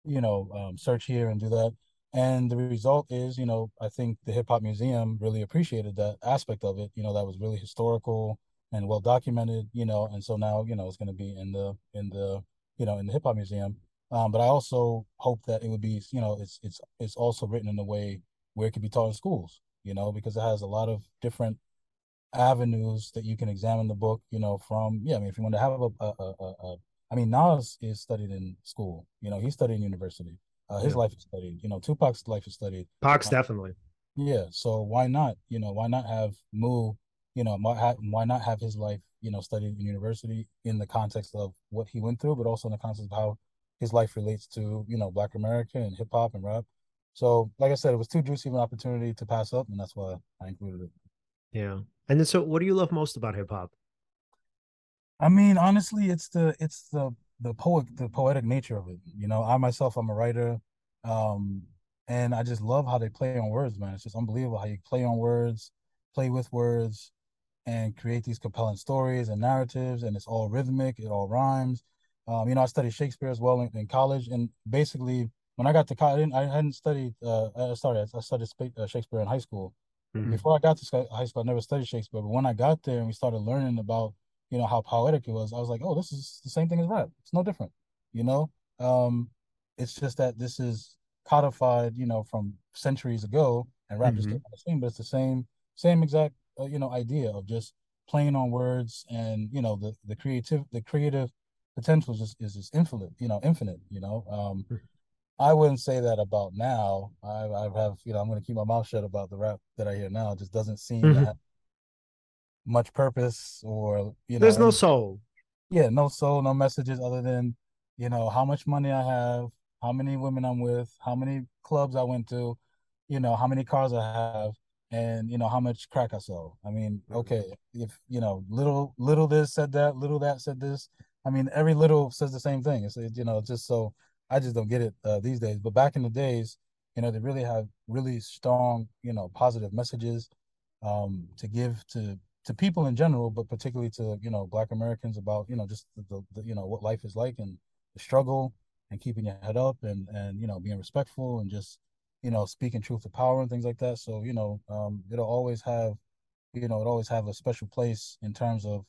you know, um, search here and do that. And the result is, you know, I think the Hip Hop Museum really appreciated that aspect of it. You know, that was really historical and well documented. You know, and so now, you know, it's going to be in the in the you know in the Hip Hop Museum. Um, but I also hope that it would be, you know, it's it's it's also written in a way where it could be taught in schools. You know, because it has a lot of different avenues that you can examine the book. You know, from yeah, I mean, if you want to have a a, a, a I mean, Nas is studied in school. You know, he studied in university. Uh, his yeah. life is studied. You know, Tupac's life is studied. Pac's uh, definitely. Yeah. So why not? You know, why not have Mu? You know, why not have his life? You know, studied in university in the context of what he went through, but also in the context of how his life relates to you know Black America and hip hop and rap. So, like I said, it was too juicy of an opportunity to pass up, and that's why I included it. Yeah, and then so, what do you love most about hip hop? I mean, honestly, it's the it's the the poet the poetic nature of it. You know, I myself I'm a writer, um, and I just love how they play on words, man. It's just unbelievable how you play on words, play with words, and create these compelling stories and narratives, and it's all rhythmic, it all rhymes. Um, you know, I studied Shakespeare as well in, in college, and basically when I got to college, I, I hadn't studied. Uh, I. I studied uh, Shakespeare in high school. Mm-hmm. Before I got to high school, I never studied Shakespeare. But when I got there and we started learning about, you know, how poetic it was, I was like, oh, this is the same thing as rap. It's no different. You know, um, it's just that this is codified, you know, from centuries ago, and rap mm-hmm. is the same, but it's the same, same exact, uh, you know, idea of just playing on words and you know the the creative the creative potential is just is just infinite, you know, infinite. You know, um. I wouldn't say that about now. I, I have, you know, I'm going to keep my mouth shut about the rap that I hear now. It just doesn't seem mm-hmm. to have much purpose or, you know, there's no soul. Yeah, no soul, no messages other than, you know, how much money I have, how many women I'm with, how many clubs I went to, you know, how many cars I have, and you know how much crack I sell. I mean, mm-hmm. okay, if you know, little little this said that, little that said this. I mean, every little says the same thing. It's you know, just so I just don't get it uh, these days. But back in the days, you know, they really have really strong, you know, positive messages um, to give to to people in general, but particularly to you know Black Americans about you know just the, the, you know what life is like and the struggle and keeping your head up and and you know being respectful and just you know speaking truth to power and things like that. So you know um, it'll always have you know it always have a special place in terms of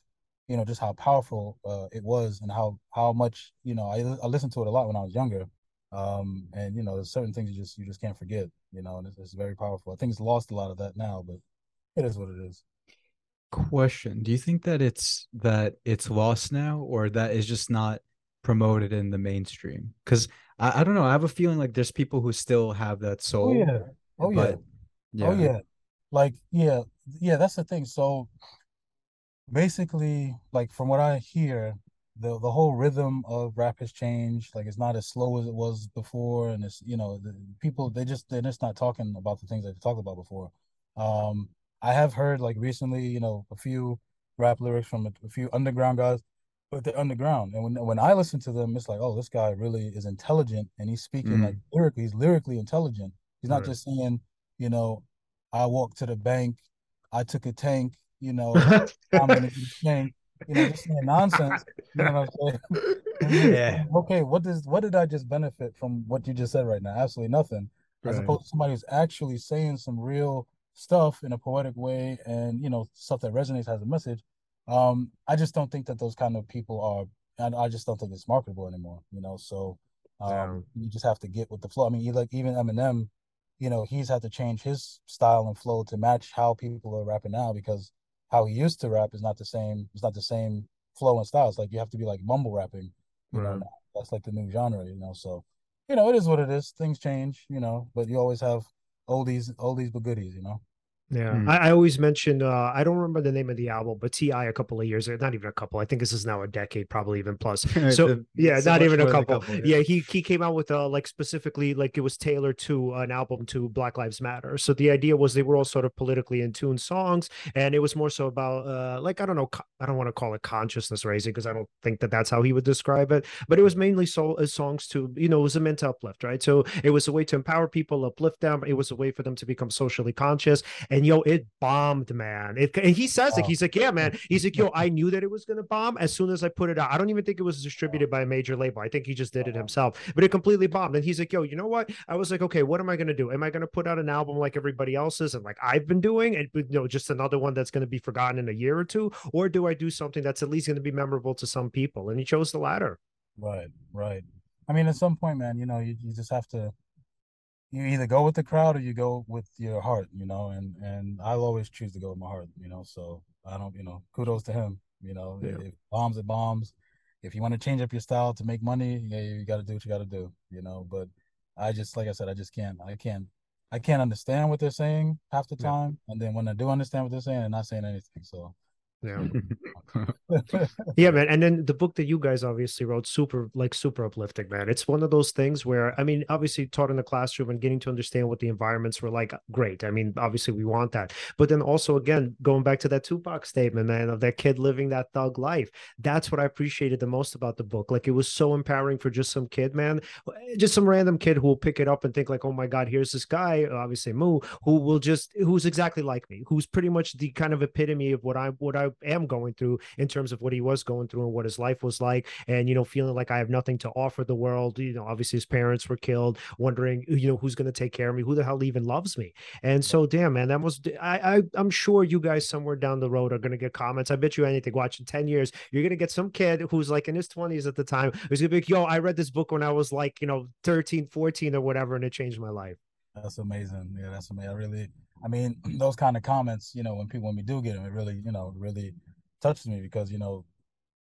you know just how powerful uh, it was and how how much you know I, I listened to it a lot when I was younger um and you know there's certain things you just you just can't forget you know and it's, it's very powerful I think it's lost a lot of that now but it is what it is question do you think that it's that it's lost now or that is just not promoted in the mainstream because I, I don't know i have a feeling like there's people who still have that soul oh yeah oh but, yeah. yeah oh yeah like yeah yeah that's the thing so basically like from what I hear, the the whole rhythm of rap has changed. Like it's not as slow as it was before, and it's you know the people they just they're just not talking about the things they talked about before. Um, I have heard like recently, you know, a few rap lyrics from a, a few underground guys, but they're underground. And when when I listen to them, it's like, oh, this guy really is intelligent, and he's speaking mm. like lyrically. He's lyrically intelligent. He's not right. just saying, you know, I walked to the bank, I took a tank, you know, I'm gonna you know, just saying nonsense. You know what I'm saying? yeah. Okay, what does what did I just benefit from what you just said right now? Absolutely nothing. As right. opposed to somebody who's actually saying some real stuff in a poetic way and you know, stuff that resonates has a message. Um, I just don't think that those kind of people are and I just don't think it's marketable anymore, you know. So um, yeah. you just have to get with the flow. I mean, you like even Eminem, you know, he's had to change his style and flow to match how people are rapping now because how he used to rap is not the same. It's not the same flow and style. It's like you have to be like mumble rapping. You right. know, that's like the new genre. You know, so you know it is what it is. Things change. You know, but you always have oldies, oldies but goodies. You know. Yeah, mm. I, I, always mention uh, I don't remember the name of the album, but T.I. a couple of years, ago, not even a couple. I think this is now a decade, probably even plus. So yeah, so not even a couple. couple yeah. yeah. he he came out with uh like specifically like it was tailored to an album to Black Lives Matter. So the idea was they were all sort of politically in tune songs, and it was more so about uh like I don't know, I don't want to call it consciousness raising because I don't think that that's how he would describe it, but it was mainly so uh, songs to you know it was a meant to uplift, right? So it was a way to empower people, uplift them. It was a way for them to become socially conscious and yo, it bombed, man. It, and he says oh. it. He's like, yeah, man. He's like, yo, I knew that it was gonna bomb as soon as I put it out. I don't even think it was distributed by a major label. I think he just did it oh. himself, but it completely bombed. And he's like, yo, you know what? I was like, okay, what am I gonna do? Am I gonna put out an album like everybody else's and like I've been doing, and you know, just another one that's gonna be forgotten in a year or two, or do I do something that's at least gonna be memorable to some people? And he chose the latter. Right, right. I mean, at some point, man, you know, you, you just have to you either go with the crowd or you go with your heart, you know, and and I'll always choose to go with my heart, you know. So I don't, you know, kudos to him, you know. Yeah. If bombs it bombs. If you want to change up your style to make money, yeah, you got to do what you got to do, you know. But I just, like I said, I just can't, I can't, I can't understand what they're saying half the time, yeah. and then when I do understand what they're saying, they're not saying anything. So Yeah. yeah, man. And then the book that you guys obviously wrote, super like super uplifting, man. It's one of those things where I mean, obviously taught in the classroom and getting to understand what the environments were like, great. I mean, obviously we want that. But then also again, going back to that Tupac statement, man, of that kid living that thug life. That's what I appreciated the most about the book. Like it was so empowering for just some kid, man. Just some random kid who will pick it up and think, like, oh my God, here's this guy, obviously Mu, who will just who's exactly like me, who's pretty much the kind of epitome of what I what I am going through in terms of what he was going through and what his life was like. And you know feeling like i have nothing to offer the world. You know obviously his parents were killed wondering you know who's going to take care of me? Who the hell even loves me? And so damn man that was i, I i'm sure you guys somewhere down the road are going to get comments. I bet you anything watching 10 years you're going to get some kid who's like in his 20s at the time who's going to be like yo i read this book when i was like you know 13 14 or whatever and it changed my life. That's amazing. Yeah that's amazing i really I mean, those kind of comments, you know, when people when we do get them, it really, you know, really touches me because you know,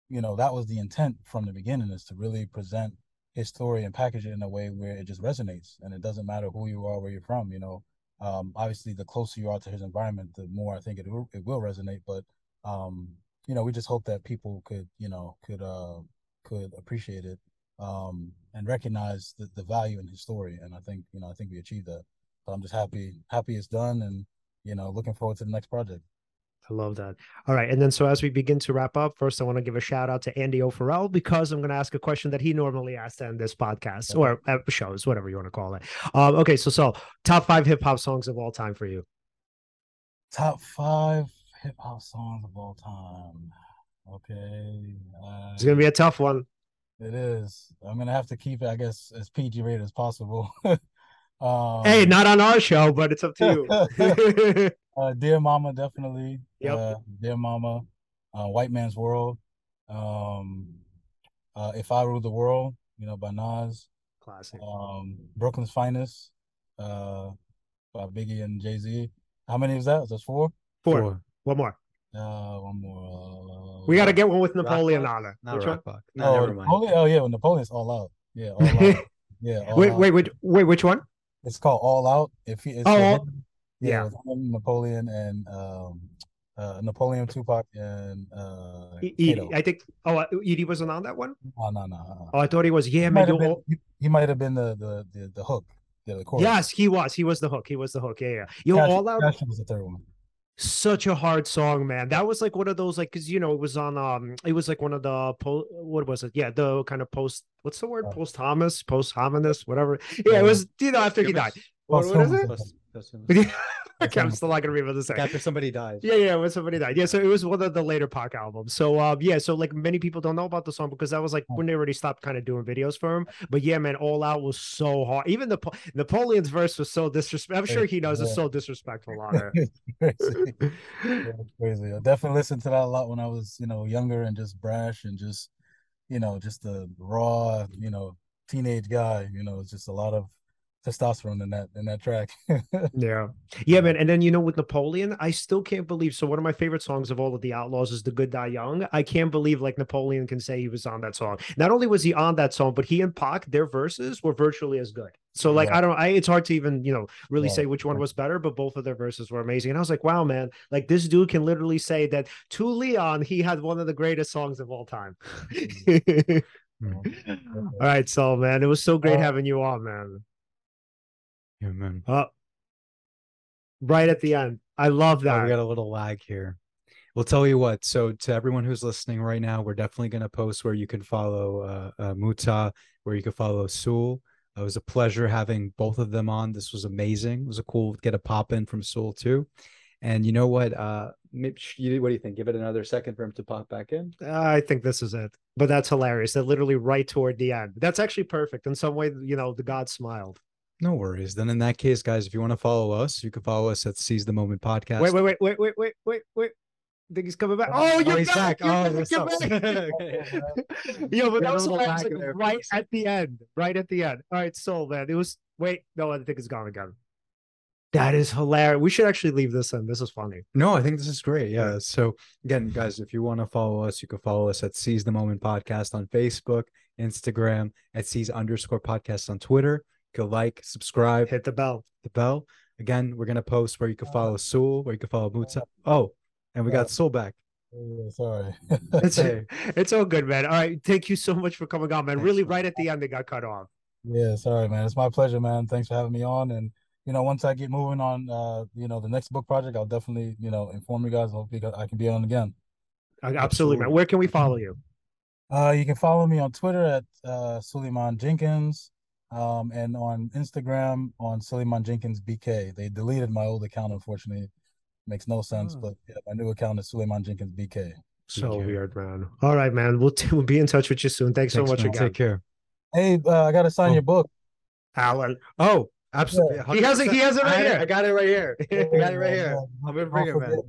you know that was the intent from the beginning is to really present his story and package it in a way where it just resonates and it doesn't matter who you are, where you're from. You know, um, obviously the closer you are to his environment, the more I think it will, it will resonate. But um, you know, we just hope that people could, you know, could uh could appreciate it um and recognize the, the value in his story. And I think, you know, I think we achieved that. So I'm just happy, happy it's done and, you know, looking forward to the next project. I love that. All right. And then, so as we begin to wrap up, first, I want to give a shout out to Andy O'Farrell because I'm going to ask a question that he normally asks in this podcast or shows, whatever you want to call it. Um, okay. So, so top five hip hop songs of all time for you. Top five hip hop songs of all time. Okay. Uh, it's going to be a tough one. It is. I'm going to have to keep it, I guess, as PG rated as possible. um, hey, not on our show, but it's up to you. Uh, Dear Mama, definitely. Yep. Uh, Dear Mama, uh, White Man's World. Um, uh, if I Rule the World, you know, by Nas. Classic. Um, Brooklyn's Finest, uh, by Biggie and Jay Z. How many is that? Is that four? Four. Four. One more. Uh, one more. Uh, we got to get one with Napoleon on it. Not Which Rock one? No, oh, never mind. Napoleon, oh yeah, well, Napoleon's all out. Yeah, all out. yeah. All wait, out. wait, wait, wait. Which one? It's called All Out. If he, it's oh, yeah, yeah. Napoleon and um, uh, Napoleon, Tupac, and uh, Edie. I think. Oh, uh, Edie wasn't on that one. Oh no, no. Uh-uh. Oh, I thought he was. Yeah, he man. Been, he, he might have been the the the, the hook. Yeah, the. Yes, he was. He was the hook. He was the hook. Yeah, yeah. You Cash, all out. Cash was the third one such a hard song man. That was like one of those like because you know it was on um it was like one of the po- what was it? Yeah the kind of post what's the word? Post thomas post hominous whatever. yeah it was you know after he died what, what is it I'm still not gonna be able to say after somebody died. Yeah, yeah, when somebody died. Yeah, so it was one of the later Pac albums. So um, yeah, so like many people don't know about the song because that was like when they already stopped kind of doing videos for him. But yeah, man, All Out was so hard. Even the Napoleon's verse was so disrespectful. I'm sure he knows yeah. it's so disrespectful on it. crazy. yeah, crazy. I definitely listened to that a lot when I was, you know, younger and just brash and just, you know, just a raw, you know, teenage guy. You know, it's just a lot of testosterone in that in that track. yeah, yeah, man. And then you know, with Napoleon, I still can't believe. So one of my favorite songs of all of the Outlawz is "The Good Die Young." I can't believe like Napoleon can say he was on that song. Not only was he on that song, but he and Pac, their verses were virtually as good. So like yeah. I don't I it's hard to even, you know, really yeah. say which one was better, but both of their verses were amazing. And I was like, wow, man, like this dude can literally say that to Leon, he had one of the greatest songs of all time. Mm. all right, so man, it was so great uh, having you on, man. Man. Uh, right at the end. I love that. Oh, we got a little lag here. We'll tell you what. So, to everyone who's listening right now, we're definitely going to post where you can follow uh, uh, Mutah, where you can follow Sul. It was a pleasure having both of them on. This was amazing. It was a cool get a pop in from Sul too. And you know what? Uh, Mitch, you, what do you think? Give it another second for him to pop back in. I think this is it. But that's hilarious. That literally right toward the end. That's actually perfect. In some way, you know, the God smiled. No worries. Then in that case, guys, if you want to follow us, you can follow us at Seize the Moment Podcast. Wait, wait, wait, wait, wait, wait, wait, wait. I think he's coming back. Oh, oh you're oh, he's back. back. You're oh, back. back. Yo, but that was like, right at the end. Right at the end. All right, so man, it was. Wait, no, I think it's gone again. That is hilarious. We should actually leave this in. This is funny. No, I think this is great. Yeah. So again, guys, if you want to follow us, you can follow us at Seize the Moment Podcast on Facebook, Instagram, at Seize underscore podcast on Twitter. Go like, subscribe, hit the bell. The bell. Again, we're gonna post where you can follow Sul, where you can follow Mutah. Oh, and we got Sul back. Sorry. it's, it's all good, man. All right. Thank you so much for coming on, man. Thanks, really, man. right at the end, they got cut off. Yeah, sorry, man. It's my pleasure, man. Thanks for having me on. And you know, once I get moving on, uh, you know, the next book project, I'll definitely, you know, inform you guys. Hopefully, I can be on again. Absolutely, Absolutely. man. Where can we follow you? Uh, you can follow me on Twitter at uh, Suleiman Jenkins, um, and on Instagram on Suleiman Jenkins BK. They deleted my old account, unfortunately. Makes no sense, oh. but yeah, my new account is Suleiman Jenkins BK. So BK. weird, man. All right, man. We'll, t- we'll be in touch with you soon. Thanks, Thanks so much man. again. Take care. Hey, uh, I got to sign oh. your book. Alan. Oh, absolutely. Yeah. He has it. He has it right I, here. I got it right here. I got it right here. I'm gonna bring it, man.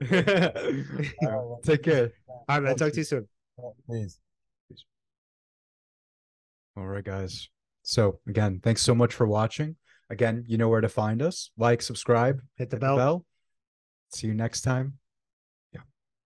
Take care. All right, man. Talk to you soon. Please. All right, guys. So again, thanks so much for watching. Again, you know where to find us. Like, subscribe, hit the, hit bell. the bell. See you next time.